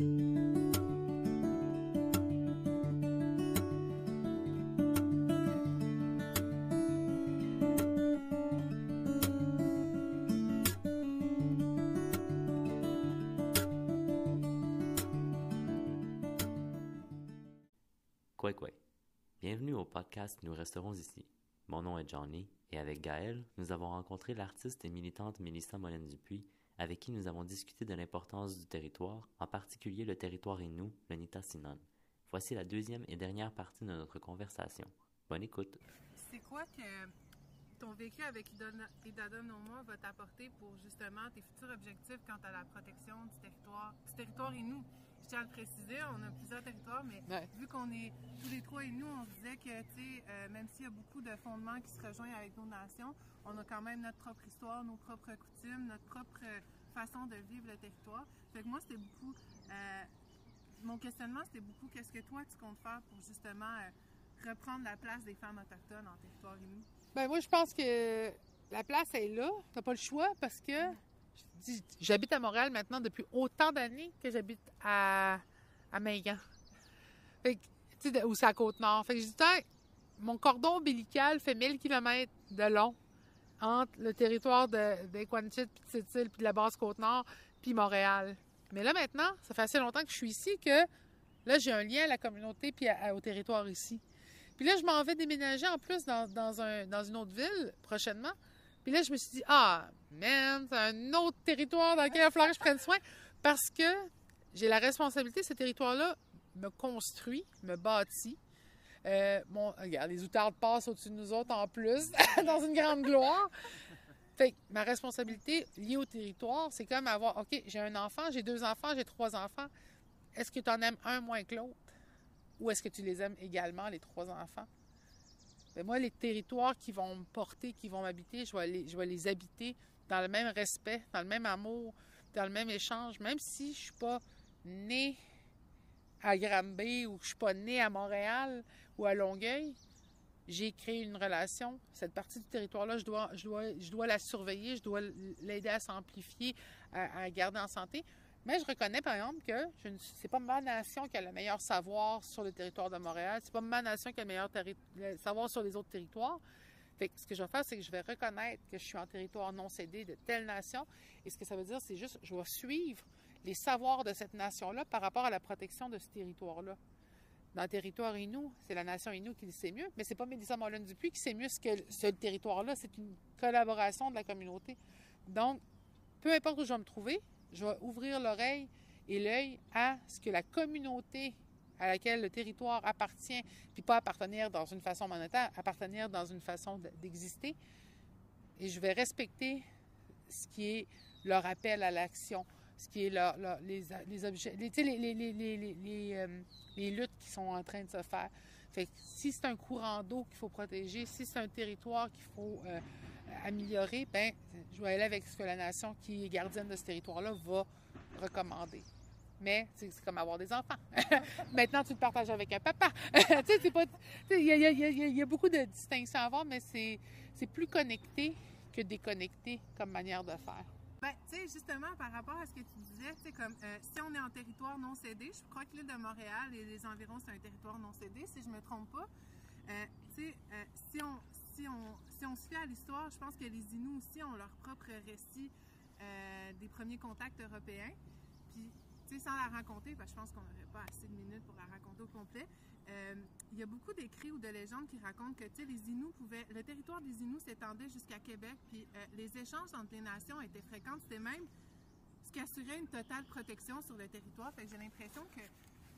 Quoi quoi. Bienvenue au podcast Nous resterons ici. Mon nom est Johnny et avec Gaël, nous avons rencontré l'artiste et militante Mélissa Molène Dupuis avec qui nous avons discuté de l'importance du territoire, en particulier le territoire Innu, le Nitassinan. Voici la deuxième et dernière partie de notre conversation. Bonne écoute. Ton vécu avec Idada Noma va t'apporter pour justement tes futurs objectifs quant à la protection du territoire, du territoire Innu? Je tiens à le préciser, on a plusieurs territoires, mais Ouais. vu qu'on est tous les trois Innu, on se disait que, tu sais, euh, même s'il y a beaucoup de fondements qui se rejoignent avec nos nations, on a quand même notre propre histoire, nos propres coutumes, notre propre façon de vivre le territoire. Fait que moi, c'était beaucoup. euh, mon questionnement, c'était beaucoup qu'est-ce que toi, tu comptes faire pour justement euh, reprendre la place des femmes autochtones en territoire Innu? Ben moi, je pense que la place est là. T'as pas le choix parce que j'habite à Montréal maintenant depuis autant d'années que j'habite à, à. Fait que, de- ou c'est à Côte-Nord. Fait que je dis, mon cordon ombilical fait 1000 km de long entre le territoire de, d'Equanchit, puis de Sept-Îles, puis de la basse Côte-Nord, puis Montréal. Mais là, maintenant, ça fait assez longtemps que je suis ici que là, j'ai un lien à la communauté puis au territoire ici. Puis là, je m'en vais déménager en plus dans, dans, un, dans une autre ville prochainement. Puis là, je me suis dit, ah, man, c'est un autre territoire dans lequel il va que je prenne soin parce que j'ai la responsabilité, ce territoire-là me construit, me bâtit. Euh, mon, regarde, les outardes passent au-dessus de nous autres en plus, dans une grande gloire. Fait que ma responsabilité liée au territoire, c'est comme avoir, OK, j'ai un enfant, j'ai deux enfants, j'ai trois enfants. Est-ce que tu en aimes un moins que l'autre? Ou est-ce que tu les aimes également, les trois enfants? Ben moi, les territoires qui vont me porter, qui vont m'habiter, je vais, les, habiter dans le même respect, dans le même amour, dans le même échange, même si je suis pas née à Granby ou que je suis pas née à Montréal ou à Longueuil, j'ai créé une relation. Cette partie du territoire-là, je dois la surveiller, je dois l'aider à s'amplifier, à, à garder en santé. Mais je reconnais, par exemple, que je ne suis- c'est pas ma nation qui a le meilleur savoir sur le territoire de Montréal. C'est pas ma nation qui a le meilleur savoir sur les autres territoires. Fait que ce que je vais faire, c'est que je vais reconnaître que je suis en territoire non cédé de telle nation. Et ce que ça veut dire, c'est juste, je vais suivre les savoirs de cette nation-là par rapport à la protection de ce territoire-là. Dans le territoire Innu, c'est la nation Innu qui le sait mieux, mais c'est pas Mélissa Mollen Dupuis qui sait mieux ce que ce territoire-là. C'est une collaboration de la communauté. Donc, peu importe où je vais me trouver, je vais ouvrir l'oreille et l'œil à ce que la communauté à laquelle le territoire appartient, puis pas appartenir dans une façon monétaire, appartenir dans une façon de- d'exister. Et je vais respecter ce qui est leur appel à l'action, ce qui est leur, les, objets, les luttes qui sont en train de se faire. Fait que si c'est un courant d'eau qu'il faut protéger, si c'est un territoire qu'il faut euh, améliorer, ben, je vais aller avec ce que la nation qui est gardienne de ce territoire-là va recommander. Mais c'est comme avoir des enfants. Maintenant, tu le partages avec un papa. tu sais, Il y y y a- beaucoup de distinctions à avoir, mais c'est plus connecté que déconnecté comme manière de faire. Ben, tu sais, justement, par rapport à ce que tu disais, tu comme euh, si on est en territoire non cédé, je crois que l'île de Montréal et les environs, c'est un territoire non cédé, si je me trompe pas. Euh, tu sais, euh, si, on, si, on, si se fait à l'histoire, je pense que les Inuits aussi ont leur propre récit euh, des premiers contacts européens. Puis, tu sais, sans la raconter, parce je pense qu'on n'aurait pas assez de minutes pour la raconter au complet, euh, il y a beaucoup d'écrits ou de légendes qui racontent que, tu sais, les Inuits pouvaient... Le territoire des Inuits s'étendait jusqu'à Québec, puis euh, les échanges entre les nations étaient fréquents. C'était même ce qui assurait une totale protection sur le territoire. Fait que j'ai l'impression que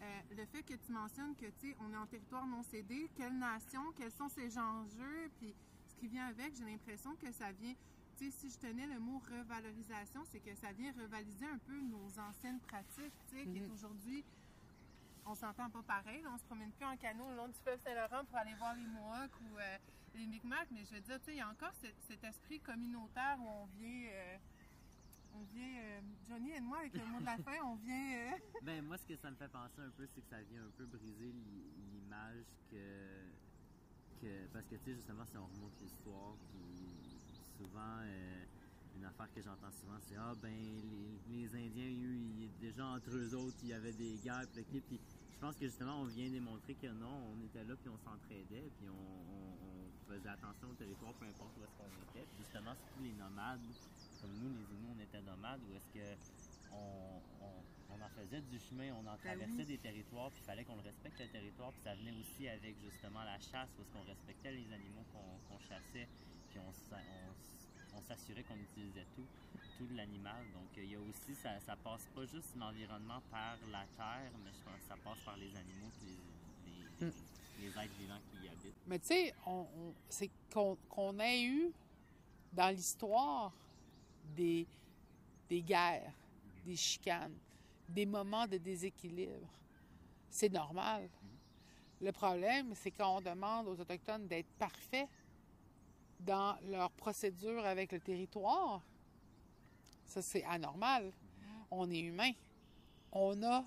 euh, le fait que tu mentionnes que, tu sais, on est en territoire non cédé, quelle nation, quels sont ces enjeux, puis ce qui vient avec, j'ai l'impression que ça vient... Tu sais, si je tenais le mot revalorisation, c'est que ça vient revaliser un peu nos anciennes pratiques, tu sais, qui est Mhm. aujourd'hui on s'entend pas pareil. là, on se promène plus en canot le long du fleuve Saint-Laurent pour aller voir les Mohawks ou euh, les Micmacs, mais je veux dire, tu sais, il y a encore cet, cet esprit communautaire où on vient, euh, on vient, euh, Johnny et moi avec le mot de la fin, on vient. euh, Ben, moi, ce que ça me fait penser un peu, c'est que ça vient un peu briser l'i- l'image que. Parce que, tu sais, justement, si on remonte l'histoire, puis souvent, euh, une affaire que j'entends souvent, c'est ah ben les, Indiens, eux, ils, déjà entre eux autres, il y avait des guerres, puis, puis je pense que justement on vient démontrer que non, on était là, puis on s'entraidait, puis on, faisait attention au territoire, peu importe où est-ce qu'on était. Puis justement, surtout les nomades, comme nous, les Inuits, on était nomades, où est-ce que on, on- on en faisait du chemin, on en traversait oui. des territoires, puis il fallait qu'on le respecte le territoire, puis ça venait aussi avec justement la chasse, où est-ce qu'on respectait les animaux qu'on chassait, puis on, s'assurait qu'on utilisait tout, tout de l'animal. Donc il y a aussi, ça, ça passe pas juste l'environnement par la terre, mais je pense que ça passe par les animaux, puis les, les, Mm. les êtres vivants qui y habitent. Mais tu sais, c'est qu'on qu'on ait eu dans l'histoire des, des guerres, des chicanes, des moments de déséquilibre. C'est normal. Le problème, c'est quand on demande aux Autochtones d'être parfaits dans leur procédure avec le territoire. Ça, c'est anormal. On est humain. On a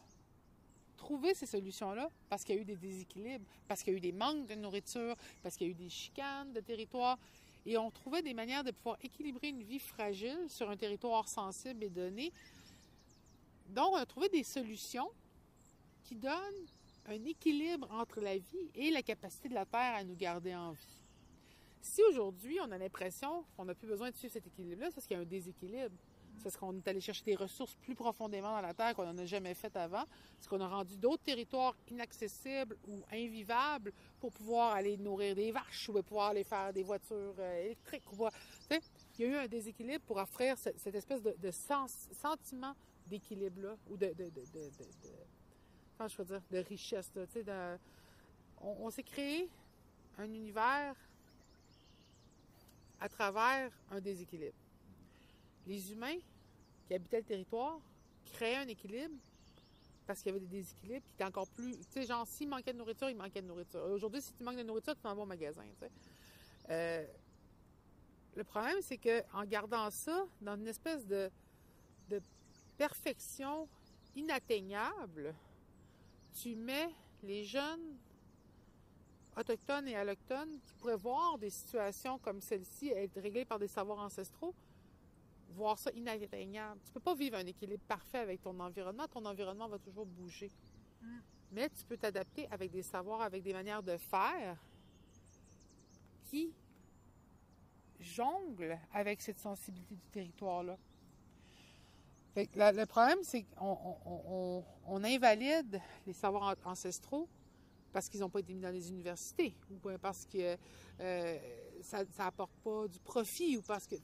trouvé ces solutions-là parce qu'il y a eu des déséquilibres, parce qu'il y a eu des manques de nourriture, parce qu'il y a eu des chicanes de territoire. Et on trouvait des manières de pouvoir équilibrer une vie fragile sur un territoire sensible et donné. Donc, on a trouvé des solutions qui donnent un équilibre entre la vie et la capacité de la Terre à nous garder en vie. Si aujourd'hui, on a l'impression qu'on n'a plus besoin de suivre cet équilibre-là, c'est parce qu'il y a un déséquilibre. C'est parce qu'on est allé chercher des ressources plus profondément dans la Terre qu'on n'en a jamais fait avant. Parce qu'on a rendu d'autres territoires inaccessibles ou invivables pour pouvoir aller nourrir des vaches ou pouvoir aller faire des voitures euh, électriques. Il y a eu un déséquilibre pour offrir ce- cette espèce de, sentiment d'équilibre-là ou de, comment je dire, de richesse. on on s'est créé un univers à travers un déséquilibre. Les humains qui habitaient le territoire créaient un équilibre parce qu'il y avait des déséquilibres qui étaient encore plus. Tu sais, genre, s'il manquait de nourriture, il manquait de nourriture. Aujourd'hui, si tu manques de nourriture, tu t'en vas au magasin. Euh, le problème, c'est que en gardant ça dans une espèce de, de perfection inatteignable, tu mets les jeunes autochtones et allochtones qui pourraient voir des situations comme celle-ci être réglées par des savoirs ancestraux, voir ça inatteignable. Tu peux pas vivre un équilibre parfait avec ton environnement. Ton environnement va toujours bouger. Mm. Mais tu peux t'adapter avec des savoirs, avec des manières de faire qui jonglent avec cette sensibilité du territoire-là. Le problème, c'est qu'on on- on- on- on invalide les savoirs an- ancestraux parce qu'ils n'ont pas été mis dans les universités ou parce que euh, ça n'apporte pas du profit ou parce que,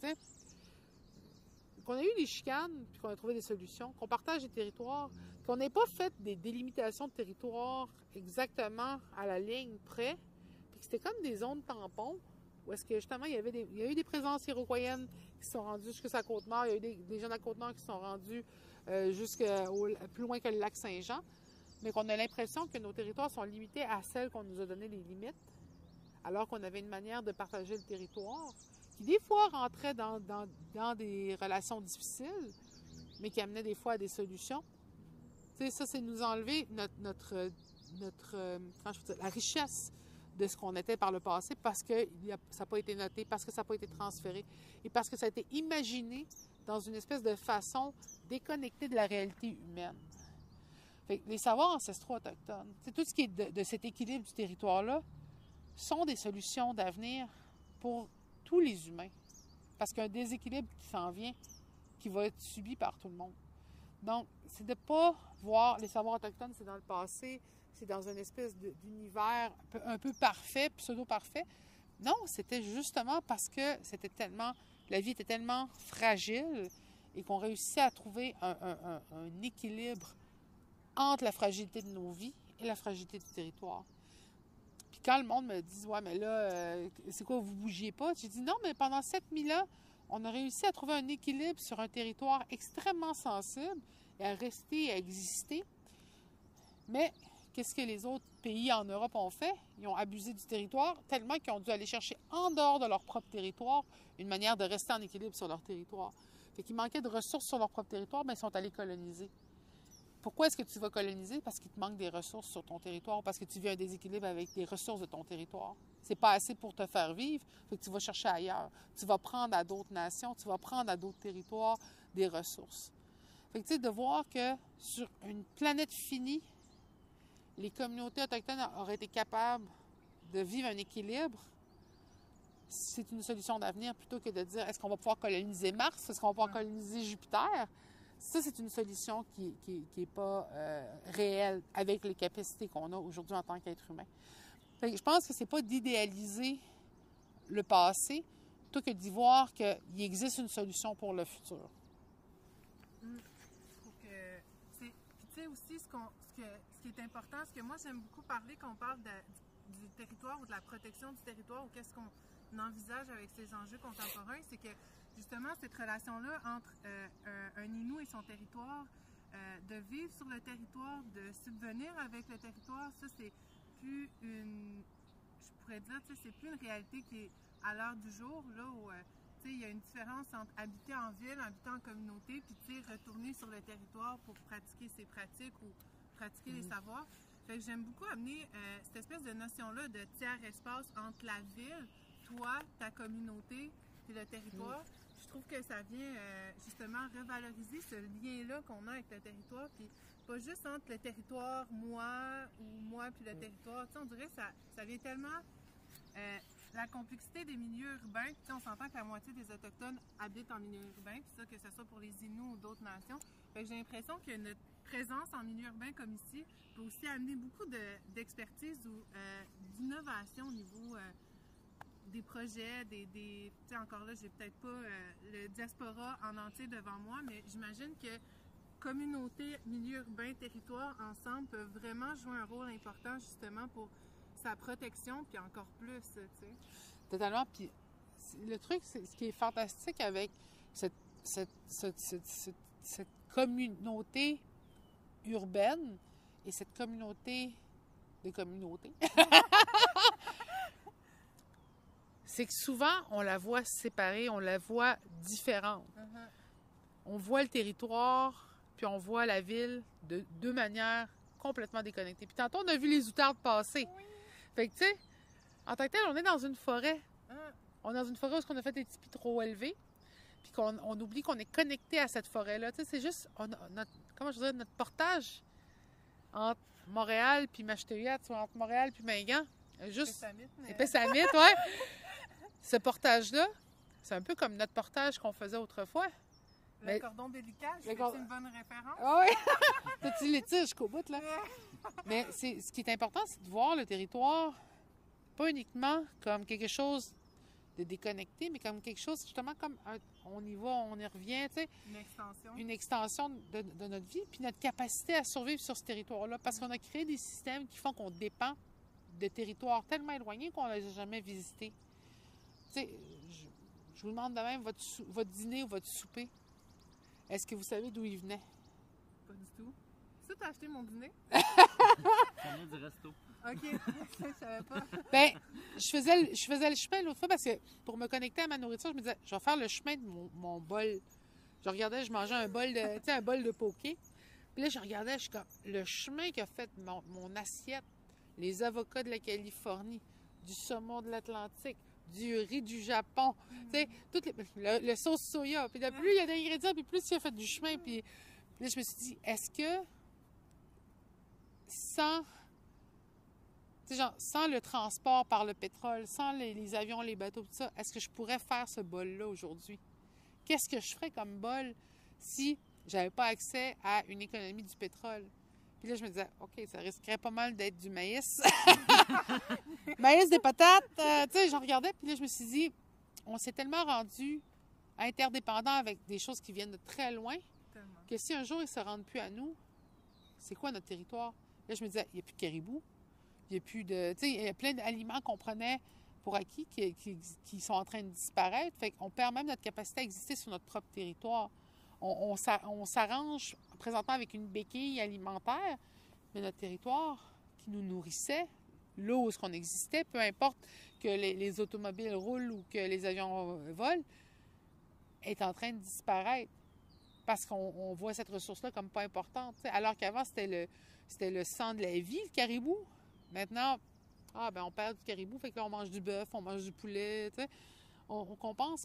qu'on a eu des chicanes puis qu'on a trouvé des solutions, qu'on partage des territoires, qu'on n'ait pas fait des délimitations de territoire exactement à la ligne près, puis que c'était comme des zones tampons où est-ce que justement il y avait des, il y a eu des présences iroquoiennes qui sont rendues jusqu'à la Côte-Nord, il y a eu des, des gens de la Côte-Nord qui sont rendus euh, jusqu'à plus loin que le lac Saint-Jean, mais qu'on a l'impression que nos territoires sont limités à celles qu'on nous a donné les limites, alors qu'on avait une manière de partager le territoire des fois rentrait dans, dans, dans des relations difficiles, mais qui amenait des fois à des solutions. Tu sais, ça, c'est nous enlever notre, notre, notre euh, la richesse de ce qu'on était par le passé parce que ça n'a pas été noté, parce que ça n'a pas été transféré et parce que ça a été imaginé dans une espèce de façon déconnectée de la réalité humaine. Les savoirs ancestraux autochtones, c'est tout ce qui est de cet équilibre du territoire-là, sont des solutions d'avenir pour tous les humains. Parce qu'il y a un déséquilibre qui s'en vient, qui va être subi par tout le monde. Donc, c'est de pas voir les savoirs autochtones, c'est dans le passé, c'est dans une espèce d'univers un peu, parfait, pseudo-parfait. Non, c'était justement parce que c'était tellement, la vie était tellement fragile et qu'on réussissait à trouver un équilibre entre la fragilité de nos vies et la fragilité du territoire. Quand le monde me dit, ouais, mais là, euh, c'est quoi, vous bougiez pas? J'ai dit, non, mais pendant 7000 ans, on a réussi à trouver un équilibre sur un territoire extrêmement sensible et à rester, à exister. Mais qu'est-ce que les autres pays en Europe ont fait? Ils ont abusé du territoire tellement qu'ils ont dû aller chercher en dehors de leur propre territoire une manière de rester en équilibre sur leur territoire. Fait qu'ils manquaient de ressources sur leur propre territoire, mais ils sont allés coloniser. Pourquoi est-ce que tu vas coloniser? Parce qu'il te manque des ressources sur ton territoire, ou parce que tu vis un déséquilibre avec les ressources de ton territoire? C'est pas assez pour te faire vivre, fait que tu vas chercher ailleurs. Tu vas prendre à d'autres nations, tu vas prendre à d'autres territoires des ressources. Fait que, tu sais, de voir que sur une planète finie, les communautés autochtones auraient été capables de vivre un équilibre, c'est une solution d'avenir plutôt que de dire est-ce qu'on va pouvoir coloniser Mars, est-ce qu'on va pouvoir coloniser Jupiter? Ça, c'est une solution qui n'est pas euh, réelle avec les capacités qu'on a aujourd'hui en tant qu'être humain. Je pense que c'est pas d'idéaliser le passé, plutôt que d'y voir qu'il existe une solution pour le futur. Mm. Puis tu sais aussi, ce, qui est important, ce que moi j'aime beaucoup parler quand on parle du territoire ou de la protection du territoire ou qu'est-ce qu'on envisage avec ces enjeux contemporains, c'est que justement cette relation-là entre euh, un, un Inou et son territoire, euh, de vivre sur le territoire, de subvenir avec le territoire, ça c'est plus une. Je pourrais dire, c'est plus une réalité qui est à l'heure du jour, là où. euh, tu sais, il y a une différence entre habiter en ville, habiter en communauté, puis retourner sur le territoire pour pratiquer ses pratiques ou pratiquer les savoirs. Fait que j'aime beaucoup amener euh, cette espèce de notion-là de tiers-espace entre la ville, toi, ta communauté, puis le territoire. Je trouve que ça vient euh, justement revaloriser ce lien-là qu'on a avec le territoire, puis pas juste entre le territoire, moi, ou moi, puis le territoire. Tu sais, on dirait que ça, ça vient tellement euh, la complexité des milieux urbains, on s'entend que la moitié des Autochtones habitent en milieu urbain, puis ça, que ce soit pour les Inuits ou d'autres nations. Fait que j'ai l'impression que notre présence en milieu urbain comme ici peut aussi amener beaucoup de- d'expertise ou euh, d'innovation au niveau euh, des projets, des... des tu sais, encore là, j'ai peut-être pas euh, le diaspora en entier devant moi, mais j'imagine que communauté, milieu urbain, territoire, ensemble, peuvent vraiment jouer un rôle important justement pour sa protection, puis encore plus, tu sais. Totalement. Puis le truc, c'est ce qui est fantastique avec cette, cette, cette, cette- cette- cette communauté urbaine et cette communauté de communauté, c'est que souvent, on la voit séparée, on la voit différente. On voit le territoire, puis on voit la ville de deux manières complètement déconnectées. Puis tantôt, on a vu les outardes passer. Fait que, tu sais, en tant que tel, on est dans une forêt. Ah, On est dans une forêt où on a fait des tipis trop élevés, puis qu'on on oublie qu'on est connecté à cette forêt-là. Tu sais, c'est juste, on notre, comment je notre portage entre Montréal puis Macheteuillat, ou entre Montréal puis Mingan, juste Pessamit, mais- ouais. Ce portage-là, c'est un peu comme notre portage qu'on faisait autrefois. Le Mais- cordon Le c'est cor- une bonne référence. Ah oui! T'as-tu tiges jusqu'au bout, là? Mais ce qui est important, c'est de voir le territoire pas uniquement comme quelque chose de déconnecté, mais comme quelque chose, justement, comme un- on y va, on y revient, tu sais, Une extension. une extension de, de notre vie, puis notre capacité à survivre sur ce territoire-là, parce qu'on a créé des systèmes qui font qu'on dépend de territoires tellement éloignés qu'on ne les a jamais visités. Tu sais, je, je vous demande de même, votre, sou- votre dîner ou votre souper, est-ce que vous savez d'où il venait? Pas du tout. Ça, t'as acheté mon dîner? Ça vient du resto. OK. je savais pas. Ben, je faisais, le- je faisais le chemin l'autre fois parce que pour me connecter à ma nourriture, je me disais, je vais faire le chemin de mon, mon bol. Je regardais, je mangeais un bol de, tu sais, un bol de poké. Puis là, je regardais, je suis comme, le chemin qu'a fait mon, mon assiette, les avocats de la Californie, du saumon de l'Atlantique, du riz du Japon, tu sais, toutes les, le, le sauce soya. Puis plus il y a d'ingrédients, puis plus il a fait du chemin. Puis, là, je me suis dit, est-ce que sans genre, sans le transport par le pétrole, sans les, les avions, les bateaux, tout ça, est-ce que je pourrais faire ce bol-là aujourd'hui? Qu'est-ce que je ferais comme bol si j'avais pas accès à une économie du pétrole? Puis là, je me disais, OK, ça risquerait pas mal d'être du maïs. maïs, des patates. euh, tu sais, j'en regardais, puis là, je me suis dit, on s'est tellement rendu interdépendants avec des choses qui viennent de très loin Tellement. que si un jour ils ne se rendent plus à nous, c'est quoi notre territoire? Là, je me disais, il n'y a plus de caribou, il n'y a plus de. Tu sais, il y a plein d'aliments qu'on prenait pour acquis qui, qui- qui sont en train de disparaître. Fait qu'on perd même notre capacité à exister sur notre propre territoire. On, on s'a- on s'arrange présentement avec une béquille alimentaire, mais notre territoire qui nous nourrissait, là où est-ce qu'on existait, peu importe que les, les automobiles roulent ou que les avions volent, est en train de disparaître. parce qu'on on voit cette ressource-là comme pas importante. Alors qu'avant, c'était le, le sang de la vie, le caribou. Maintenant, ah ben on perd du caribou, fait que on mange du bœuf, on mange du poulet. On,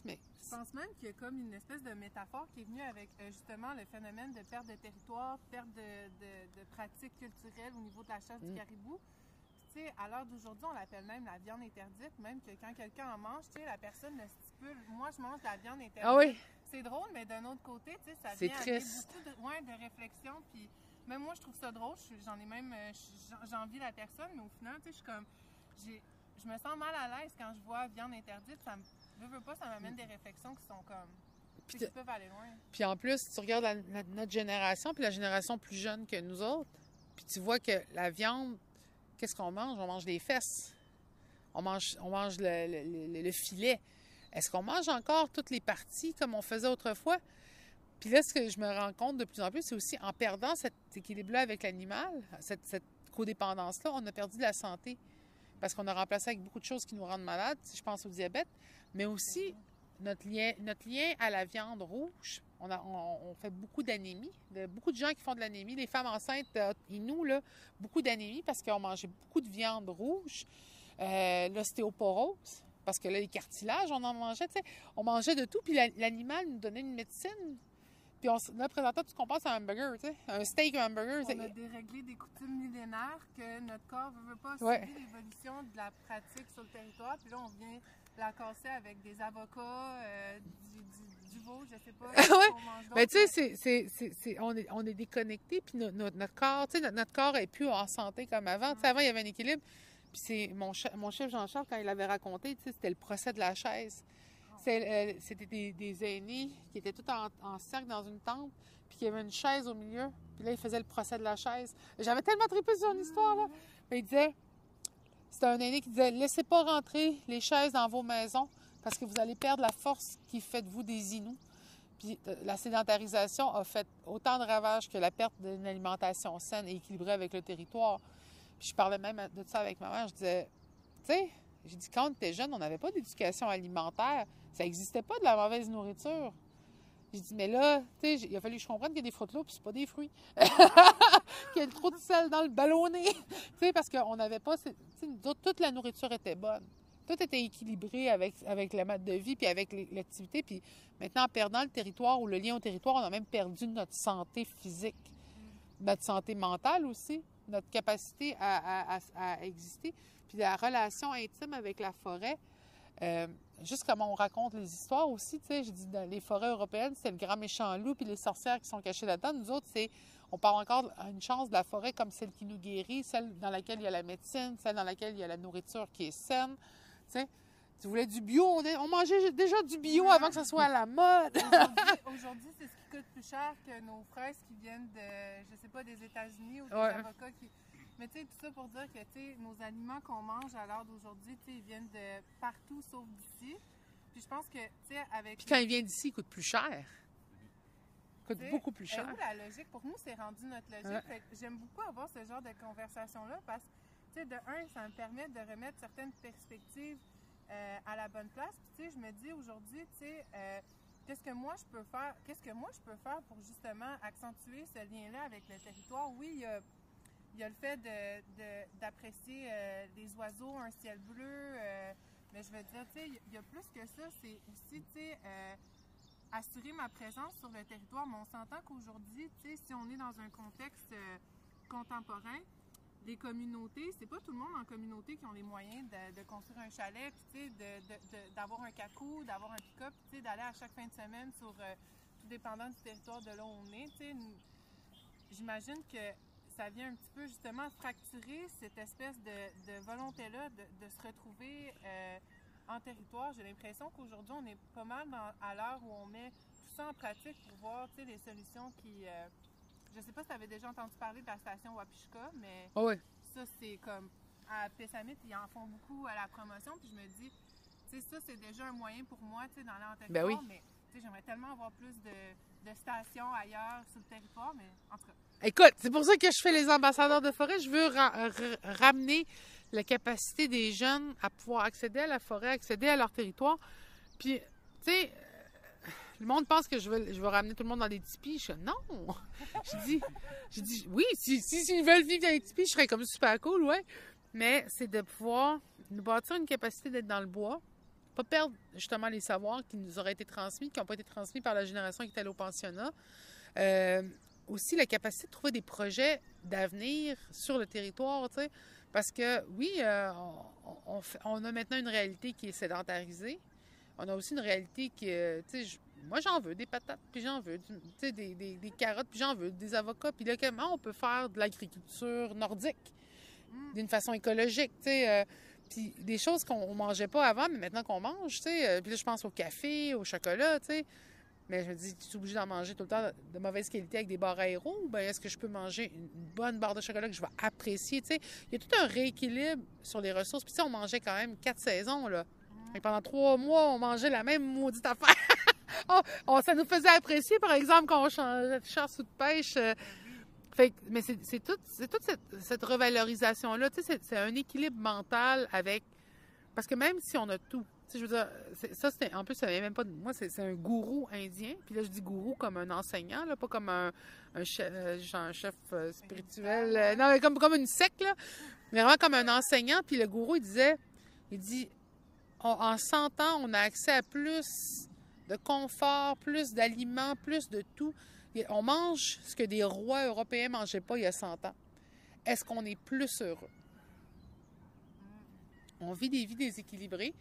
mais Je pense même qu'il y a comme une espèce de métaphore qui est venue avec euh, justement le phénomène de perte de territoire, perte de, de, de pratiques culturelles au niveau de la chasse Mm. du caribou. Puis, Tu sais, à l'heure d'aujourd'hui, on l'appelle même la viande interdite, même que quand quelqu'un en mange, tu sais, la personne le stipule. Moi, je mange de la viande interdite. ah oui, C'est drôle, mais d'un autre côté, tu sais, ça vient triste. beaucoup de, ouais, de réflexion. Puis même moi, je trouve ça drôle. Je- J'en ai même, euh, j'en- j'envie la personne, mais au final, tu sais, je suis comme, je me sens mal à l'aise quand je vois viande interdite. Ça me, veux, veux pas, ça m'amène des réflexions qui sont comme, Puis qui peuvent aller loin. Puis en plus, tu regardes la- la- notre génération, puis la génération plus jeune que nous autres, puis tu vois que la viande, qu'est-ce qu'on mange? On mange des fesses. On mange, on mange le, le- le- le filet. Est-ce qu'on mange encore toutes les parties comme on faisait autrefois? Puis là, ce que je me rends compte de plus en plus, c'est aussi en perdant cet équilibre-là avec l'animal, cette, cette codépendance-là, on a perdu la santé. Parce qu'on a remplacé avec beaucoup de choses qui nous rendent malades, je pense au diabète, mais aussi notre lien, à la viande rouge. On, fait beaucoup d'anémie. Beaucoup de gens qui font de l'anémie, les femmes enceintes euh, et nous, là, beaucoup d'anémie parce qu'on mangeait beaucoup de viande rouge. Euh, L'ostéoporose, parce que là, les cartilages, on en mangeait. On mangeait de tout, puis la- l'animal nous donnait une médecine. Puis on, là, présentement, tu compares à un hamburger, tu sais. Un steak, un hamburger. On a déréglé des coutumes millénaires que notre corps veut, veut pas Ouais. subir l'évolution de la pratique sur le territoire. Puis là, on vient la casser avec des avocats, euh, du, du, du veau, je sais pas. Ouais. qu'on mange Mais tu sais, c'est- on, est, on est déconnecté, puis no- no- notre corps, tu sais, notre, notre corps est plus en santé comme avant. Tu sais, avant, il y avait un équilibre. Puis c'est mon, mon chef Jean-Charles, quand il avait raconté, tu sais, c'était le procès de la chaise. C'est, euh, C'était des, aînés qui étaient tous en, cercle dans une tente, puis qu'il y avait une chaise au milieu, puis là, il faisait le procès de la chaise. J'avais tellement trippé sur son histoire, là. Mais il disait, c'était un aîné qui disait, laissez pas rentrer les chaises dans vos maisons, parce que vous allez perdre la force qui fait de vous des Inuits. Puis euh, la sédentarisation a fait autant de ravages que la perte d'une alimentation saine et équilibrée avec le territoire. Puis je parlais même de ça avec ma mère. Je disais, tu sais, j'ai dit, quand on était jeune, on n'avait pas d'éducation alimentaire. Ça n'existait pas de la mauvaise nourriture. J'ai dit, mais là, tu sais, il a fallu que je comprenne qu'il y a des fruits là, puis c'est pas des fruits. qu'il y a trop de sel dans le ballonné. tu sais, parce qu'on n'avait pas. nous autres, toute la nourriture était bonne. Tout était équilibré avec, le mode de vie, puis avec l'activité. Puis maintenant, en perdant le territoire ou le lien au territoire, on a même perdu notre santé physique, notre santé mentale aussi, notre capacité à, exister. Puis la relation intime avec la forêt, euh, juste comment on raconte les histoires aussi, tu sais, je dis dans les forêts européennes, c'est le grand méchant loup puis les sorcières qui sont cachées là-dedans. Nous autres, c'est on parle encore d'une chance de la forêt comme celle qui nous guérit, celle dans laquelle il y a la médecine, celle dans laquelle il y a la nourriture qui est saine. Tu sais, tu voulais du bio, on, est- on mangeait déjà du bio avant que ça soit à la mode. Aujourd'hui- c'est ce qui coûte plus cher que nos fraises qui viennent de, je sais pas, des États-Unis ou des Ouais. avocats qui. Mais tu sais, tout ça pour dire que, nos aliments qu'on mange à l'heure d'aujourd'hui, ils viennent de partout sauf d'ici. Puis je pense que, tu sais, avec. Puis quand il vient d'ici, il coûte plus cher. Il coûte Tu sais, beaucoup plus euh, cher. où la logique, pour nous, c'est rendu notre logique. Ouais. J'aime beaucoup avoir ce genre de conversation-là parce que, tu sais, de un, ça me permet de remettre certaines perspectives euh, à la bonne place. Tu sais, je me dis aujourd'hui, tu sais, euh, qu'est-ce que moi je peux faire, qu'est-ce que moi je peux faire pour justement accentuer ce lien-là avec le territoire? Oui, il y a, le fait de- de- d'apprécier euh, les oiseaux, un ciel bleu, mais je veux dire, tu sais, il y a plus que ça. C'est aussi, tu sais, assurer ma présence sur le territoire. Mais on s'entend qu'aujourd'hui, si on est dans un contexte contemporain, les communautés, c'est pas tout le monde en communauté qui ont les moyens de, construire un chalet, puis d'avoir un cacou, d'avoir un pick-up, d'aller à chaque fin de semaine sur, euh, tout dépendant du territoire de là où on est, J'imagine que ça vient un petit peu justement fracturer cette espèce de, volonté-là de, se retrouver euh, en territoire. J'ai l'impression qu'aujourd'hui, on est pas mal dans- à l'heure où on met tout ça en pratique pour voir les solutions qui. euh, je sais pas si tu avais déjà entendu parler de la station Wapishka, mais Ah oui. ça, c'est comme. À Pessamit, ils en font beaucoup à la promotion, puis je me dis, tu sais, ça, c'est déjà un moyen pour moi, tu sais, en territoire, Ben oui. mais j'aimerais tellement avoir plus de, de stations ailleurs sur le territoire, mais en tout cas. Écoute, c'est pour ça que je fais les ambassadeurs de forêt. Je veux ra- ra- ramener la capacité des jeunes à pouvoir accéder à la forêt, accéder à leur territoire. Puis, tu sais, le monde pense que je veux, je ramener tout le monde dans des tipis. Je dis, non. je dis, oui, si, s'ils veulent vivre dans des tipis, je serais comme super cool, ouais. Mais c'est de pouvoir nous bâtir une capacité d'être dans le bois, pas perdre justement les savoirs qui nous auraient été transmis, qui n'ont pas été transmis par la génération qui est allée au pensionnat. Euh, aussi la capacité de trouver des projets d'avenir sur le territoire, tu sais. Parce que oui, euh, on, a maintenant une réalité qui est sédentarisée. On a aussi une réalité qui, tu sais, moi j'en veux des patates, puis j'en veux, tu sais, des, des- des carottes, puis j'en veux, des avocats. Puis là, comment on peut faire de l'agriculture nordique d'une façon écologique, tu sais. euh, puis des choses qu'on on mangeait pas avant, mais maintenant qu'on mange, tu sais. euh, puis là, je pense au café, au chocolat, tu sais. Mais je me dis, tu es obligé d'en manger tout le temps de mauvaise qualité avec des barres aéros ou bien est-ce que je peux manger une bonne barre de chocolat que je vais apprécier, tu sais? Il y a tout un rééquilibre sur les ressources. Puis tu sais, on mangeait quand même quatre saisons, là. Et pendant trois mois, on mangeait la même maudite affaire. Oh, ça nous faisait apprécier, par exemple, quand on changeait de chasse ou de pêche. euh, mais c'est c'est tout- c'est toute cette, revalorisation-là. C'est- c'est un équilibre mental avec. Parce que même si on a tout, je veux dire, c'est- ça, c'était. En plus, ça même pas moi, c'est c'est un gourou indien. Puis là, je dis gourou comme un enseignant, là, pas comme un, euh, chef euh, spirituel. non, mais comme, comme une secte, là. Mais vraiment comme un enseignant. Puis le gourou, il disait il dit en 100 ans, on a accès à plus de confort, plus d'aliments, plus de tout. On mange ce que des rois européens mangeaient pas il y a 100 ans. Est-ce qu'on est plus heureux? On vit des vies déséquilibrées,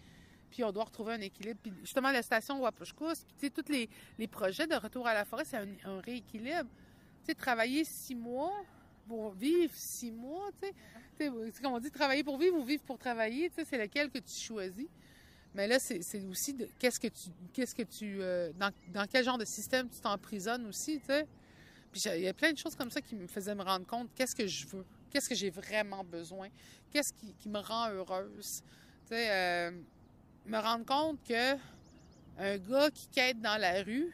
puis on doit retrouver un équilibre. Puis justement, la station Wapushkus, puis tous les, les projets de retour à la forêt, c'est un, rééquilibre. Travailler six mois pour vivre six mois, C'est comme on dit, travailler pour vivre ou vivre pour travailler, c'est lequel que tu choisis. Mais là, c'est aussi qu'est-ce que tu. Qu'est-ce que tu. euh, dans, dans quel genre de système tu t'emprisonnes aussi, tu. Puis il y a plein de choses comme ça qui me faisaient me rendre compte qu'est-ce que je veux, qu'est-ce que j'ai vraiment besoin, qu'est-ce qui, qui me rend heureuse? Tu sais, euh, me rendre compte que un gars qui quête dans la rue,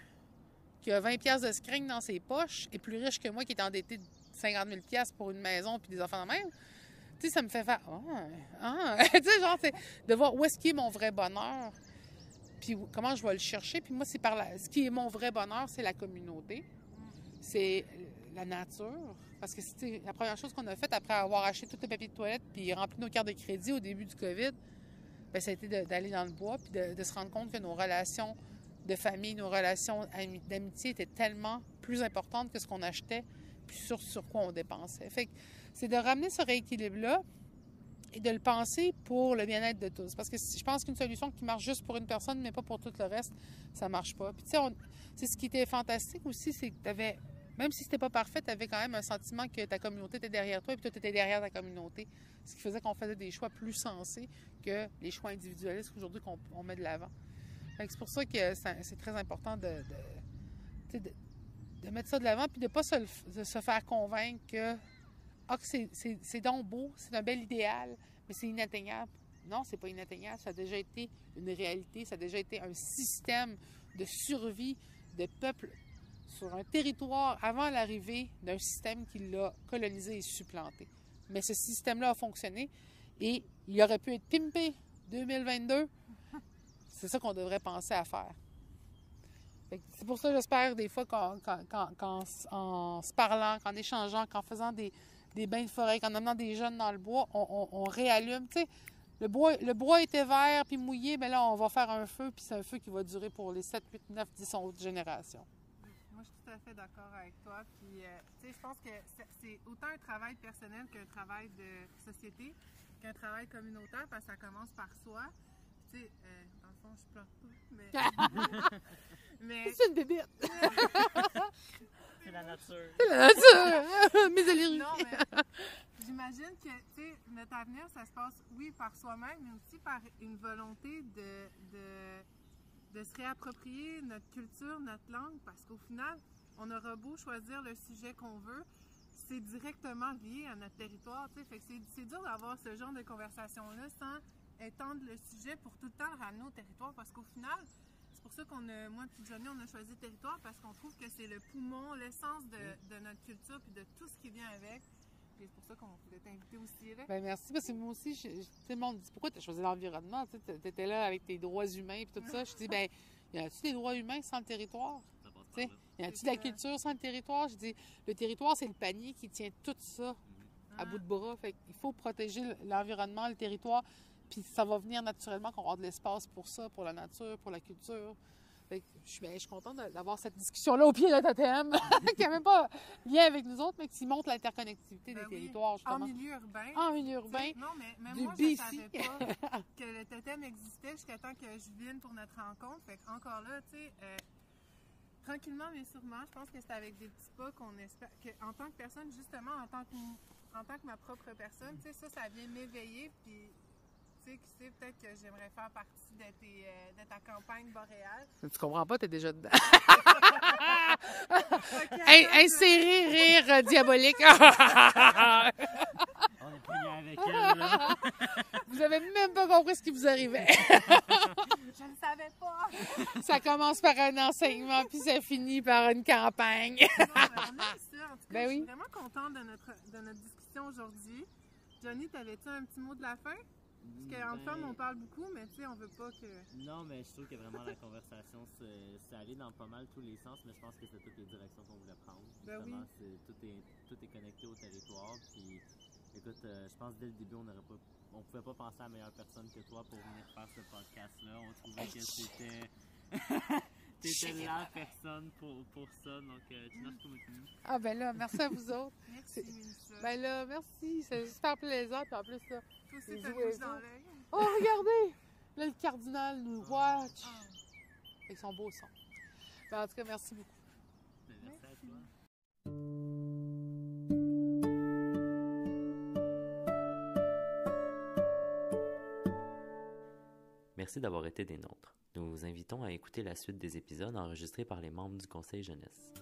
qui a 20 pièces de screen dans ses poches, est plus riche que moi qui est endetté de 50 000 pièces pour une maison puis des enfants de même. Tu sais, ça me fait faire ah, ah. tu sais genre c'est de voir où est-ce qui est mon vrai bonheur. Puis comment je vais le chercher. Puis moi, c'est par la... ce qui est mon vrai bonheur, c'est la communauté. C'est la nature. Parce que c'était la première chose qu'on a faite après avoir acheté tous les papiers de toilette puis rempli nos cartes de crédit au début du COVID, ben, ça a été d'aller dans le bois puis de, se rendre compte que nos relations de famille, nos relations ami- d'amitié étaient tellement plus importantes que ce qu'on achetait puis sur, sur quoi on dépensait. Fait que c'est de ramener ce rééquilibre-là et de le penser pour le bien-être de tous. Parce que je pense qu'une solution qui marche juste pour une personne, mais pas pour tout le reste, ça marche pas. Puis tu sais, c'est ce qui était fantastique aussi, c'est que tu avais, même si c'était pas parfait, tu avais quand même un sentiment que ta communauté était derrière toi et puis toi, tu étais derrière ta communauté. Ce qui faisait qu'on faisait des choix plus sensés que les choix individualistes qu'aujourd'hui qu'on on met de l'avant. C'est pour ça que c'est très important de, de, mettre ça de l'avant puis de pas le f- de se faire convaincre que ah, c'est- donc beau, c'est un bel idéal, mais c'est inatteignable. Non, c'est pas inatteignable. Ça a déjà été une réalité. Ça a déjà été un système de survie de peuple sur un territoire avant l'arrivée d'un système qui l'a colonisé et supplanté. Mais ce système-là a fonctionné et il aurait pu être pimpé 2022. C'est ça qu'on devrait penser à faire. C'est pour ça, j'espère, des fois, qu'en, se parlant, qu'en échangeant, qu'en faisant des, des bains de forêt, qu'en amenant des jeunes dans le bois, on, on- on réallume. Tu sais, le bois, le bois était vert puis mouillé, mais là, on va faire un feu, puis c'est un feu qui va durer pour les 7, 8, 9, 10 autres générations. Moi, je suis tout à fait d'accord avec toi. Puis, euh, tu sais, je pense que c'est- autant un travail personnel qu'un travail de société, qu'un travail communautaire, parce que ça commence par soi. Tu sais, euh, dans le fond, je pleure pas, mais... mais C'est une bébête! C'est la nature. C'est la nature! Mes allergies! non, mais j'imagine que, tu sais, notre avenir, ça se passe, oui, par soi-même, mais aussi par une volonté de, de, de se réapproprier notre culture, notre langue, parce qu'au final, on aura beau choisir le sujet qu'on veut, c'est directement lié à notre territoire, tu sais. Fait que c'est, c'est dur d'avoir ce genre de conversation-là sans étendre le sujet pour tout le temps le ramener au territoire, parce qu'au final, c'est pour ça qu'on a, moi, toute journée, on a choisi le territoire, parce qu'on trouve que c'est le poumon, l'essence de, de notre culture, puis de tout ce qui vient avec. Puis c'est pour ça qu'on voulait t'inviter aussi, là. Ben merci, parce que moi aussi, je, je- tout le monde dit pourquoi tu as choisi l'environnement? Tu étais là avec tes droits humains et tout ça. Je dis, ben y a-t-il des droits humains sans le territoire? Ça passe par T'sais. Y C'est de la culture sans le territoire? Je dis, le territoire, c'est le panier qui tient tout ça à Ah. bout de bras. Fait qu'il faut protéger l'environnement, le territoire, puis ça va venir naturellement qu'on avoir de l'espace pour ça, pour la nature, pour la culture. Fait que je, suis, ben, je suis contente d'avoir cette discussion-là au pied de totem, qui n'a même pas lien avec nous autres, mais qui montre l'interconnectivité Ben des oui. territoires, En justement. milieu urbain. En milieu urbain. Non, mais même du moi, je BC. savais pas que le totem existait jusqu'à temps que je vienne pour notre rencontre. Fait que encore là, tu sais, euh, tranquillement mais sûrement, je pense que c'est avec des petits pas qu'on espère que, en tant que personne, justement, en tant que, en tant que ma propre personne, tu sais, ça, ça vient m'éveiller. Puis, tu sais, qui sait, peut-être que j'aimerais faire partie de, tes, euh, de ta campagne boréale. Tu comprends pas, t'es déjà dedans. Insérer rire euh, diabolique. On est avec elle, là. vous avez même pas compris ce qui vous arrivait. je ne savais pas. ça commence par un enseignement, puis ça finit par une campagne. Non, on aime ça. En tout cas, Ben je oui. suis vraiment contente de notre, de notre discussion aujourd'hui. Johnny, t'avais-tu un petit mot de la fin? Parce qu'en Ben, femmes, on parle beaucoup, mais tu sais, on veut pas que. Non, mais je trouve que vraiment la conversation, c'est allé dans pas mal tous les sens, mais je pense que c'est toutes les directions qu'on voulait prendre. Ben oui. Tout, est, tout est connecté au territoire. Puis, écoute, euh, je pense que dès le début, on n'aurait pas, on pouvait pas penser à meilleure personne que toi pour venir faire ce podcast-là. On trouvait que c'était. T'étais la personne pour, pour ça, donc euh, tu n'as pas Ah ben là, merci à vous autres. Merci, Mélissa. Ben là, merci, c'est super plaisant. Puis en plus, là, Toi aussi, t'as rouge dans l'œil. oh regardez, là le cardinal nous watch Ah. avec son beau son. Ben, en tout cas, merci beaucoup. Merci à toi. Merci d'avoir été des nôtres. Nous vous invitons à écouter la suite des épisodes enregistrés par les membres du Conseil jeunesse.